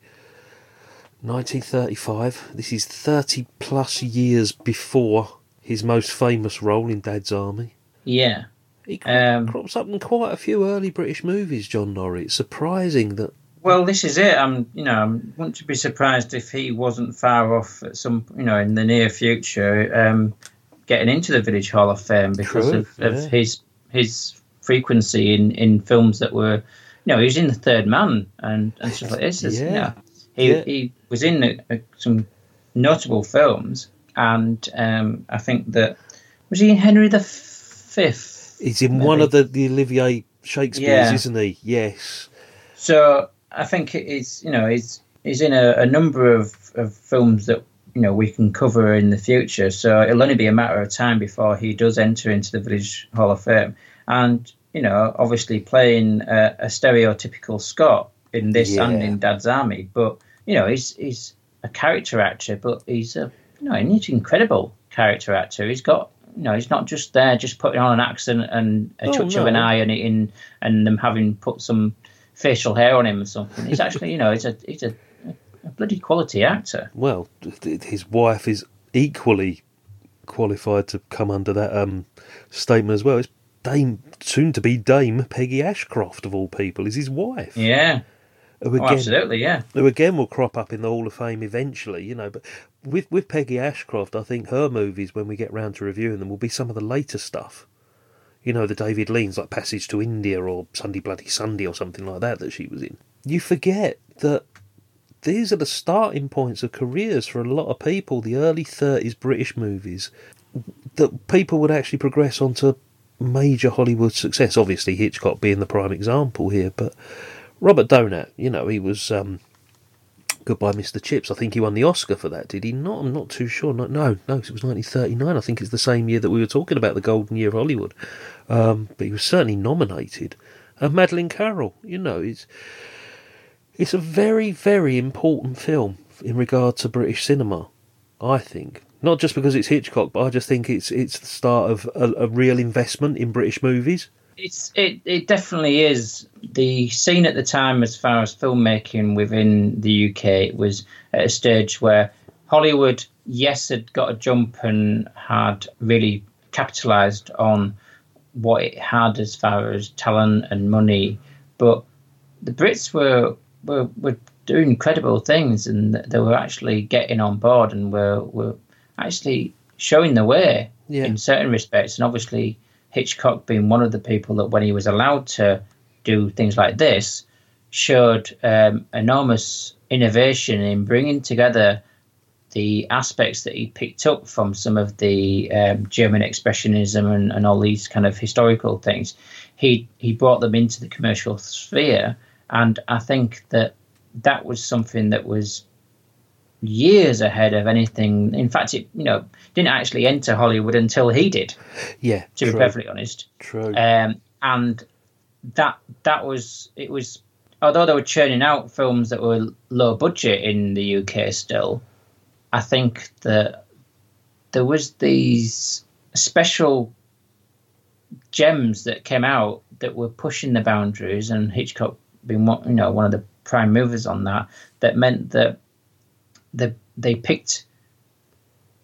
1935. This is 30 plus years before his most famous role in Dad's Army. Yeah. He Um, crops up in quite a few early British movies, John Laurie. It's surprising that. Well, this is it. I'm, you know, I wouldn't be surprised if he wasn't far off at some, you know, in the near future, um, getting into the Village Hall of Fame because True, of, of his his frequency in, in films that were, you know, he was in The Third Man and, and stuff like this. It's, you Yeah. know, he Yeah. he was in uh uh some notable films, and um, I think that was he in Henry the Fifth. He's in one of the, the Olivier Shakespeare's, Yeah. isn't he? Yes. So I think it's you know he's he's in a, a number of, of films that you know we can cover in the future. So it'll only be a matter of time before he does enter into the Village Hall of Fame, and you know obviously playing a, a stereotypical Scot in this and in Dad's Army, but you know he's he's a character actor, but he's a you know he's an incredible character actor. He's got you know he's not just there just putting on an accent and a Oh, touch of an eye and in and them having put some facial hair on him or something. He's actually, you know, he's a he's a, a bloody quality actor. Well, his wife is equally qualified to come under that um, statement as well. It's Dame, soon to be Dame Peggy Ashcroft, of all people, is his wife. Yeah, Who oh, absolutely, yeah. who again will crop up in the Hall of Fame eventually, you know. But with with Peggy Ashcroft, I think her movies, when we get round to reviewing them, will be some of the later stuff. You know, the David Leans, like Passage to India or Sunday Bloody Sunday or something like that, that she was in. You forget that these are the starting points of careers for a lot of people, the early 30s British movies, that people would actually progress onto major Hollywood success. Obviously, Hitchcock being the prime example here, but Robert Donat, you know, he was um, Goodbye, Mr. Chips. I think he won the Oscar for that, did he not? I'm not too sure. No, no, no, it was 1939. I think it's the same year that we were talking about the Golden Year of Hollywood. Um, but he was certainly nominated. And Madeleine Carroll, you know, it's it's a very, very important film in regard to British cinema. I think not just because it's Hitchcock, but I just think it's it's the start of a, a real investment in British movies. It's it, it definitely is the scene at the time as far as filmmaking within the UK was at a stage where Hollywood, yes, had got a jump and had really capitalised on what it had as far as talent and money, but the Brits were were, were doing incredible things and they were actually getting on board and were were actually showing the way Yeah. in certain respects. And obviously, Hitchcock being one of the people that, when he was allowed to do things like this, showed um, enormous innovation in bringing together the aspects that he picked up from some of the um, German expressionism and, and all these kind of historical things. He he brought them into the commercial sphere, and I think that that was something that was years ahead of anything. In fact, it you know didn't actually enter Hollywood until he did. Yeah, To be perfectly honest, true. um, and that that was it was although they were churning out films that were low budget in the UK still, I think that there was these special gems that came out that were pushing the boundaries and Hitchcock being one you know one of the prime movers on that that meant that the they picked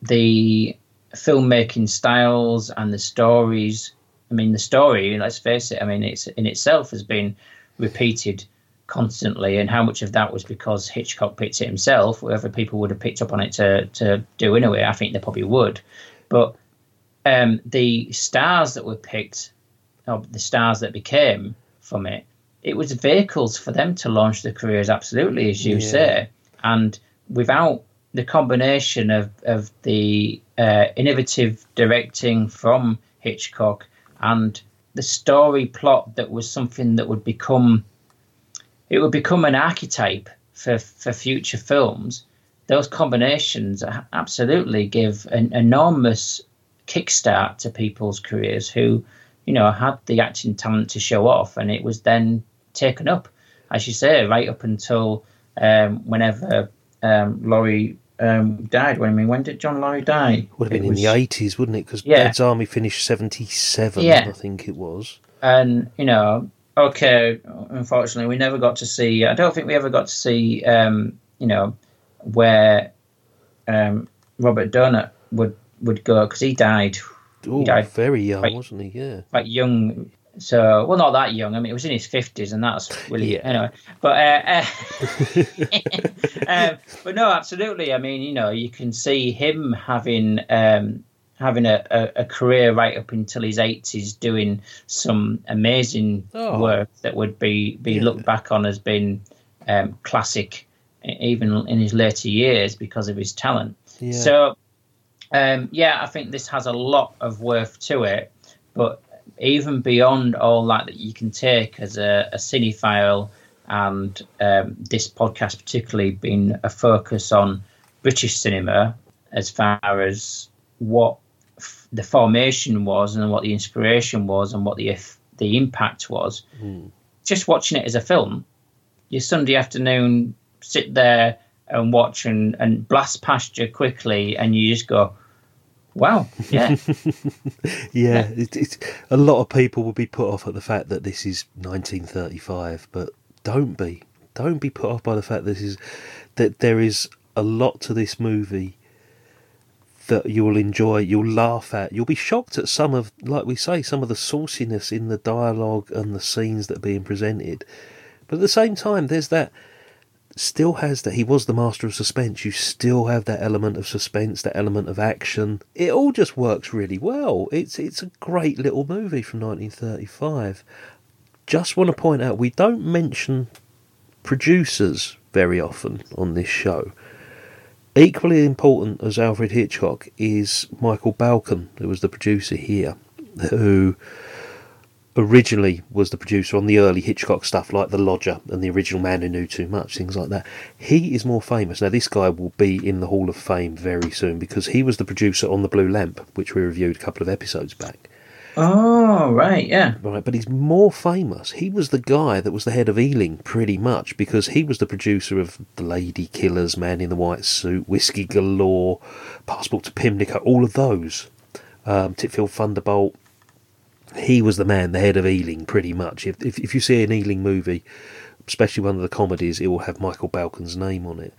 the filmmaking styles and the stories I mean, the story, let's face it, I mean, it's in itself has been repeated constantly, and how much of that was because Hitchcock picked it himself. Whether people would have picked up on it to to do anyway, I think they probably would. But um, the stars that were picked, or the stars that became from it, it was vehicles for them to launch their careers. Absolutely, as you Yeah. say, and without the combination of of the uh, innovative directing from Hitchcock and the story plot that was something that would become it would become an archetype for for future films. Those combinations absolutely give an enormous kickstart to people's careers who, you know, had the acting talent to show off, and it was then taken up, as you say, right up until um, whenever um, Laurie um, died. When I mean, when did John Laurie die? Would have been It in was- the eighties, wouldn't it? Because Yeah. Dad's Army finished seventy seven, Yeah. I think it was. and you know, okay, unfortunately, we never got to see. I don't think we ever got to see, um, you know, where um, Robert Donat would would go because he died Oh, died very young, quite- wasn't he? Yeah. quite young. So, well, not that young. I mean, it was in his fifties, and that's really Yeah. anyway. But, uh, uh, [laughs] um, but no, absolutely. I mean, you know, you can see him having um, having a, a, a career right up until his eighties, doing some amazing Oh. work that would be be Yeah. looked back on as being um, classic, even in his later years because of his talent. Yeah. So, um, yeah, I think this has a lot of worth to it, but even beyond all that that you can take as a, a cinephile, and um, this podcast particularly being a focus on British cinema as far as what f- the formation was and what the inspiration was and what the if, the impact was. Just watching it as a film, your Sunday afternoon sit there and watch and, and blast past you quickly, and you just go, "Wow, [laughs] yeah, Yeah, it, it's a lot of people will be put off at the fact that this is 1935, but don't be, don't be put off by the fact this is that there is a lot to this movie that you will enjoy, you'll laugh at, you'll be shocked at some of, like we say, some of the sauciness in the dialogue and the scenes that are being presented, but at the same time, there's that still has that he was the master of suspense. You still have that element of suspense that element of action. It all just works really well. It's it's a great little movie from 1935 just want to point out we don't mention producers very often on this show. Equally important as alfred hitchcock is michael balcon who was the producer here who originally was the producer on the early Hitchcock stuff like The Lodger and the original Man Who Knew Too Much, things like that. He is more famous. Now, this guy will be in the Hall of Fame very soon because he was the producer on The Blue Lamp, which we reviewed a couple of episodes back. oh right, yeah, Right, but he's more famous. He was the guy that was the head of Ealing, pretty much, because he was the producer of The Lady Killers, Man in the White Suit, Whisky Galore, Passport to Pimlico, all of those. Um, Titfield Thunderbolt. He was the man, the head of Ealing, pretty much. If, if if you see an Ealing movie, especially one of the comedies, it will have Michael Balcon's name on it.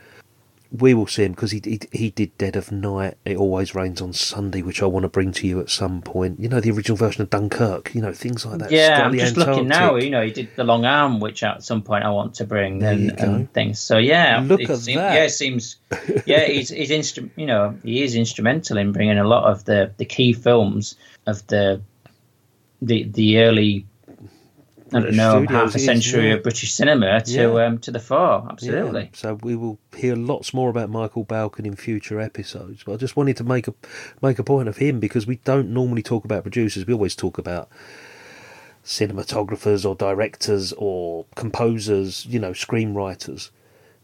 We will see him because he, he he did Dead of Night. It always rains on Sunday, which I want to bring to you at some point. You know the original version of Dunkirk. You know things like that. yeah. Scott I'm just looking now. You know, he did the long arm, which at some point I want to bring There you and, go. and things. So yeah, Look at that. Yeah, it seems. Yeah, he's he's instru- You know, he is instrumental in bringing a lot of the the key films of the the the early. I don't know, studios half a is, century yeah. of British cinema to Yeah. um, to the fore. Yeah, Absolutely. So we will hear lots more about Michael Balcon in future episodes. But I just wanted to make a make a point of him because we don't normally talk about producers. We always talk about cinematographers or directors or composers, you know, screenwriters.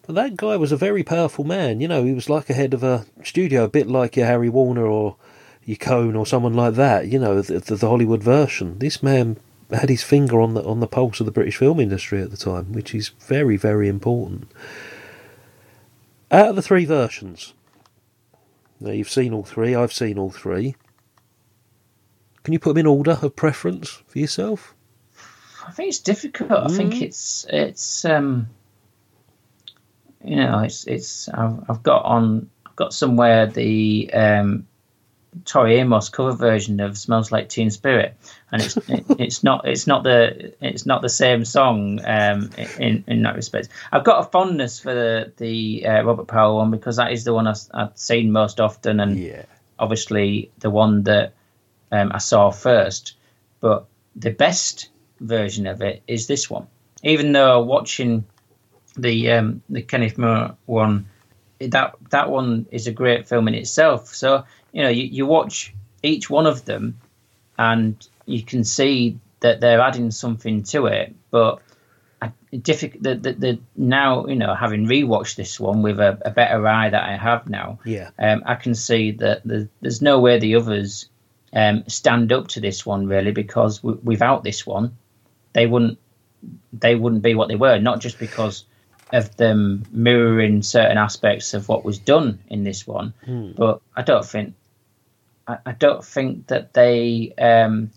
But that guy was a very powerful man. You know, he was like a head of a studio, a bit like your Harry Warner or Cohn or someone like that. You know, the, the, the Hollywood version. This man had his finger on the on the pulse of the British film industry at the time, which is very very important. Out of the three versions, now you've seen all three. I've seen all three. Can you put them in order of preference for yourself? I think it's difficult. I think it's it's um you know it's it's I've, I've got on I've got somewhere the um Tori Amos cover version of "Smells Like Teen Spirit," and it's it, it's not it's not the it's not the same song um, in in that respect. I've got a fondness for the the uh, Robert Powell one because that is the one I've, I've seen most often, and Yeah. obviously the one that um, I saw first. But the best version of it is this one. Even though watching the um, the Kenneth More one, that that one is a great film in itself. So you know you, you watch each one of them, and you can see that they're adding something to it. But difficult the, the, the now you know having rewatched this one with a, a better eye that I have now Yeah. um, I can see that the, there's no way the others um, stand up to this one really because w- without this one, they wouldn't they wouldn't be what they were. Not just because of them mirroring certain aspects of what was done in this one, but I don't think I, I don't think that they um,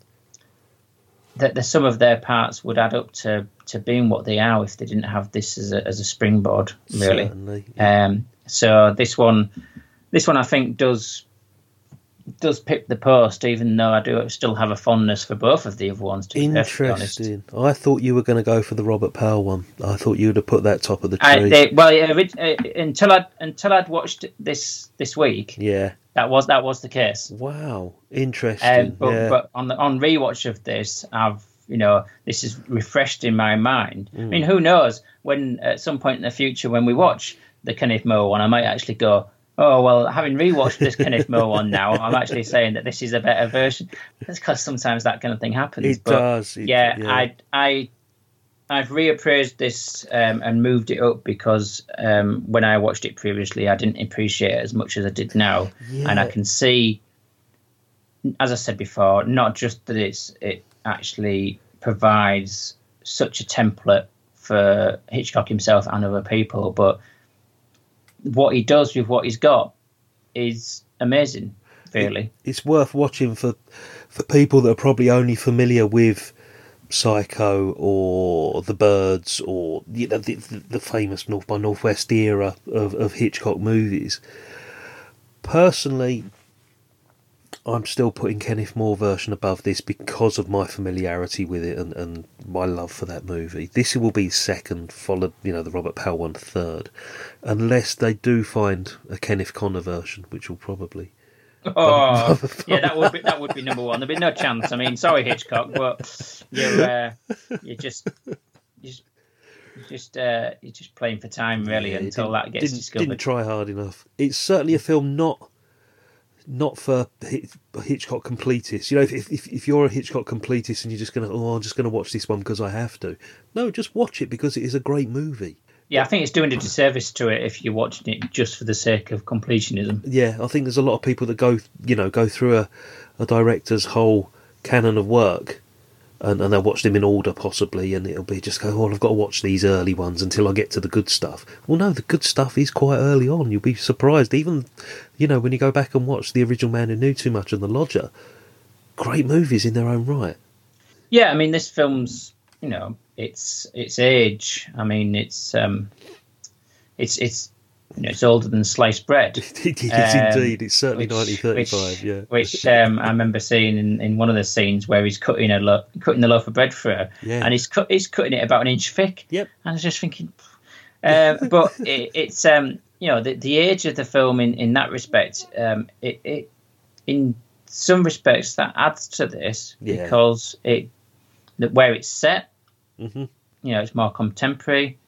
that the sum of their parts would add up to to being what they are if they didn't have this as a as a springboard really. Certainly. Um, so this one, this one I think does does pick the post, even though I do still have a fondness for both of the other ones. To be perfectly honest, Interesting. I thought you were going to go for the Robert Powell one. I thought you would have put that top of the I, tree. they, well, yeah, uh, until I until I'd watched this this week, yeah. That was that was the case. Wow. Interesting. Um, but yeah. but on the on rewatch of this, I've you know this is refreshed in my mind. I mean, who knows when at some point in the future when we watch the Kenneth More one, I might actually go. Oh well, having rewatched this Kenneth More one now, I'm actually [laughs] saying that this is a better version. That's because sometimes that kind of thing happens. it but does. It- yeah, I I I've reappraised this um, and moved it up because um, when I watched it previously, I didn't appreciate it as much as I did now, and I can see, as I said before, not just that it's it actually provides such a template for Hitchcock himself and other people, but what he does with what he's got is amazing. Really, it's worth watching for for people that are probably only familiar with Psycho or The Birds or you know, the, the, famous North by Northwest era of, of Hitchcock movies. Personally, I'm still putting Kenneth More version above this because of my familiarity with it and, and my love for that movie. This will be second, followed, you know, the Robert Powell one third, unless they do find a Kenneth Connor version, which will probably Oh, [laughs] yeah, that would be that would be number one. There'd be no chance. I mean, sorry, Hitchcock, but you're uh, you're just you're just just, uh, you're just playing for time really Yeah, until that gets didn't, discovered. Didn't try hard enough. It's certainly a film not not for Hitchcock completists. You know, if, if if you're a Hitchcock completist and you're just gonna, oh, I'm just gonna watch this one because I have to. No, just watch it because it is a great movie. Yeah, I think it's doing a disservice to it if you're watching it just for the sake of completionism. Yeah, I think there's a lot of people that go, you know, go through a, a director's whole canon of work. And, and they'll watch them in order, possibly, and it'll be just go. Oh, I've got to watch these early ones until I get to the good stuff. Well, no, the good stuff is quite early on. You'll be surprised, even, you know, when you go back and watch the original Man Who Knew Too Much and The Lodger. Great movies in their own right. Yeah, I mean, this film's you know its its age. I mean, it's um, it's it's you know, it's older than sliced bread. [laughs] it is Um, indeed. It's certainly which- 1935. which, yeah, Which um, I remember seeing in, in one of the scenes where he's cutting a lo- cutting the loaf of bread for her, Yeah. and he's cut he's cutting it about an inch thick. Yep. And I was just thinking, uh, [laughs] but it, it's um, you know the the age of the film in in that respect, um, it, it in some respects that adds to this Yeah. because it where it's set, Mhm. you know, it's more contemporary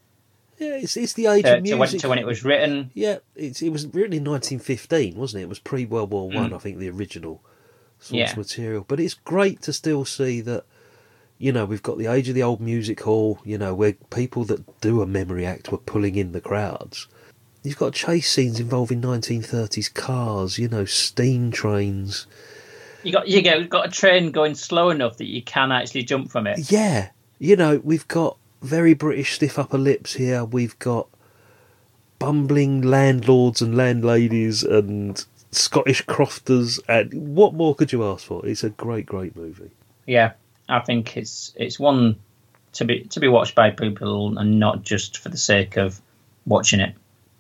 yeah. It's it's the age to, of to, when, music. to when it was written. Yeah, it's, it was written in 1915, wasn't it? It was pre World War One, Mm. I think, the original source Yeah. material. But it's great to still see that, you know, we've got the age of the old music hall, you know, where people that do a memory act were pulling in the crowds. You've got chase scenes involving 1930s cars, you know, steam trains. You got you got, got a train going slow enough that you can actually jump from it. Yeah, you know, we've got very British stiff upper lips here. We've got bumbling landlords and landladies and Scottish crofters. And what more could you ask for? It's a great, great movie. Yeah, I think it's it's one to be to be watched by people and not just for the sake of watching it.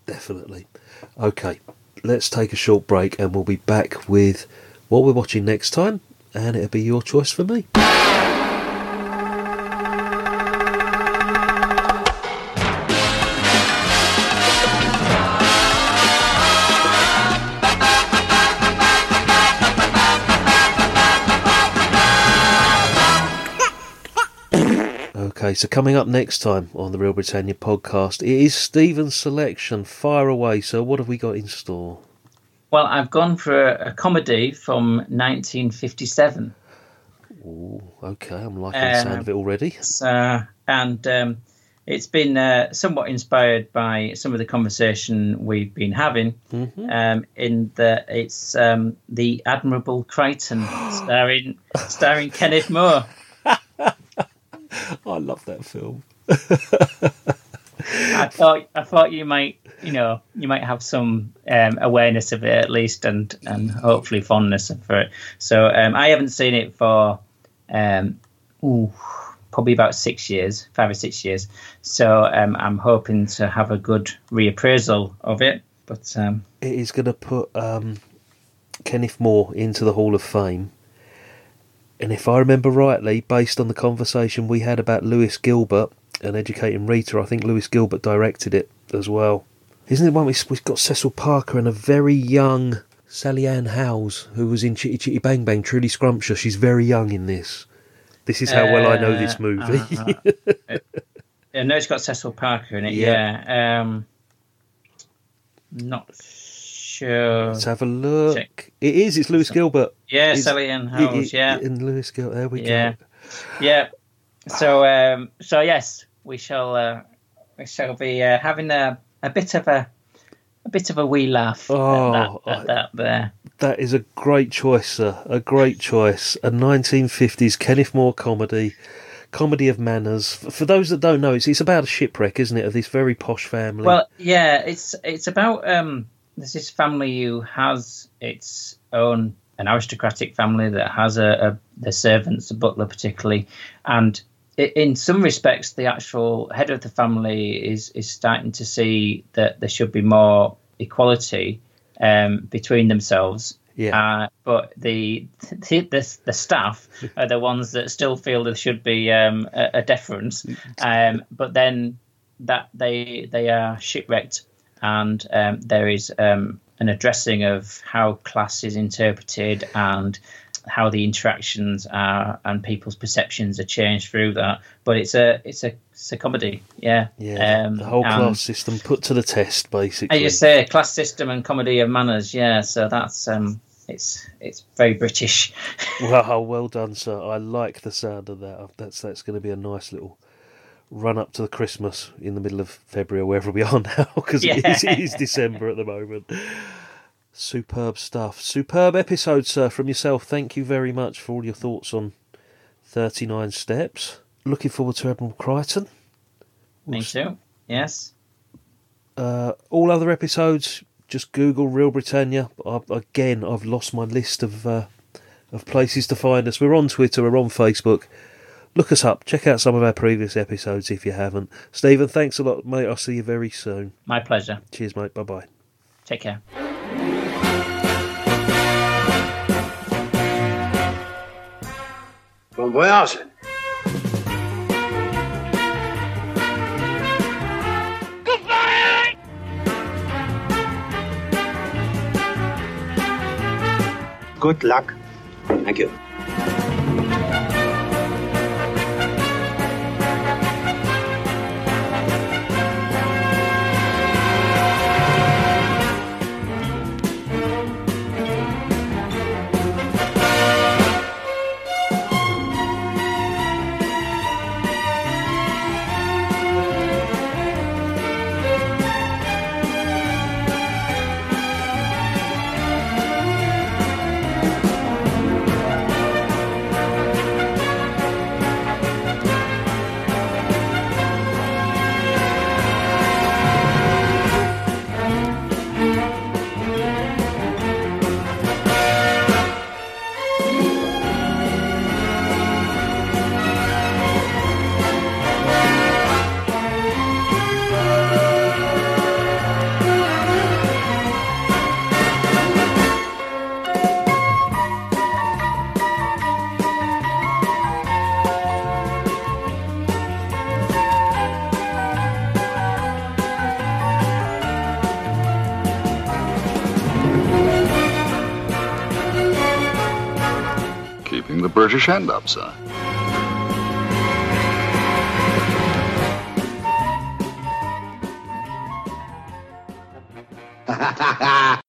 Definitely. Okay, let's take a short break and we'll be back with what we're watching next time, and it'll be your choice for me. Okay, so coming up next time on the Real Britannia podcast, it is Stephen's selection. Fire away. So, what have we got in store? Well, I've gone for a, a comedy from 1957. Ooh, okay, I'm liking the sound of it already. It's, uh, and um, it's been uh, somewhat inspired by some of the conversation we've been having. Mhm. Um, in that it's um, the Admirable Crichton, [gasps] starring starring Kenneth More. [laughs] I love that film. I thought I thought you might you know you might have some um, awareness of it at least and and hopefully fondness for it. So um, I haven't seen it for um, ooh, probably about six years, five or six years. So um, I'm hoping to have a good reappraisal of it. But um, It is going to put um, Kenneth More into the Hall of Fame. And if I remember rightly, based on the conversation we had about Lewis Gilbert and Educating Rita, I think Lewis Gilbert directed it as well. Isn't it one we- we've got Cecil Parker and a very young Sally Ann Howes, who was in Chitty Chitty Bang Bang, truly scrumptious. She's very young in this. This is how well I know this Uh, movie. [laughs] uh-huh. I know it's got Cecil Parker in it. Yeah. Yeah. Um, not sure. Let's have a look. Check. It is. It's Lewis Gilbert. Yeah, It's- Sally Ann it- it- Yeah. And Lewis Gilbert. There we Yeah. go. Yeah. So um so yes, we shall uh, we shall be uh, having a, a bit of a a bit of a wee laugh Oh, at that, at that there. That is a great choice, sir. A great choice. A 1950s Kenneth More comedy, comedy of manners. For those that don't know, it's, it's about a shipwreck, isn't it, of this very posh family? Well, yeah, it's it's about um there's this family who has its own an aristocratic family that has a, a the servants, the butler particularly, and in some respects, the actual head of the family is is starting to see that there should be more equality um, between themselves. Yeah. Uh, but the, the the the staff [laughs] are the ones that still feel there should be um, a, a deference. Um, but then that they they are shipwrecked, and um, there is um, an addressing of how class is interpreted and how the interactions are and people's perceptions are changed through that. But it's a it's a it's a comedy, yeah. yeah, Um, the whole class system put to the test, basically. as you say, class system and comedy of manners. Yeah, so that's um, it's it's very British. [laughs] Wow, well done, sir. I like the sound of that. That's that's going to be a nice little run up to the Christmas in the middle of February, or wherever we are [laughs] now, because it, is, it is December at the moment. Superb stuff. Superb episode, sir, from yourself. Thank you very much for all your thoughts on 39 Steps. Looking forward to Admiral Crichton. Me too. Yes. Uh, all other episodes, just Google Real Britannia. I, again, I've lost my list of uh, of places to find us. We're on Twitter, we're on Facebook. Look us up. Check out some of our previous episodes if you haven't. Stephen, thanks a lot, mate. I'll see you very soon. My pleasure. Cheers, mate. Bye bye. Take care. Bon voyage. Good luck. Thank you. Bring the British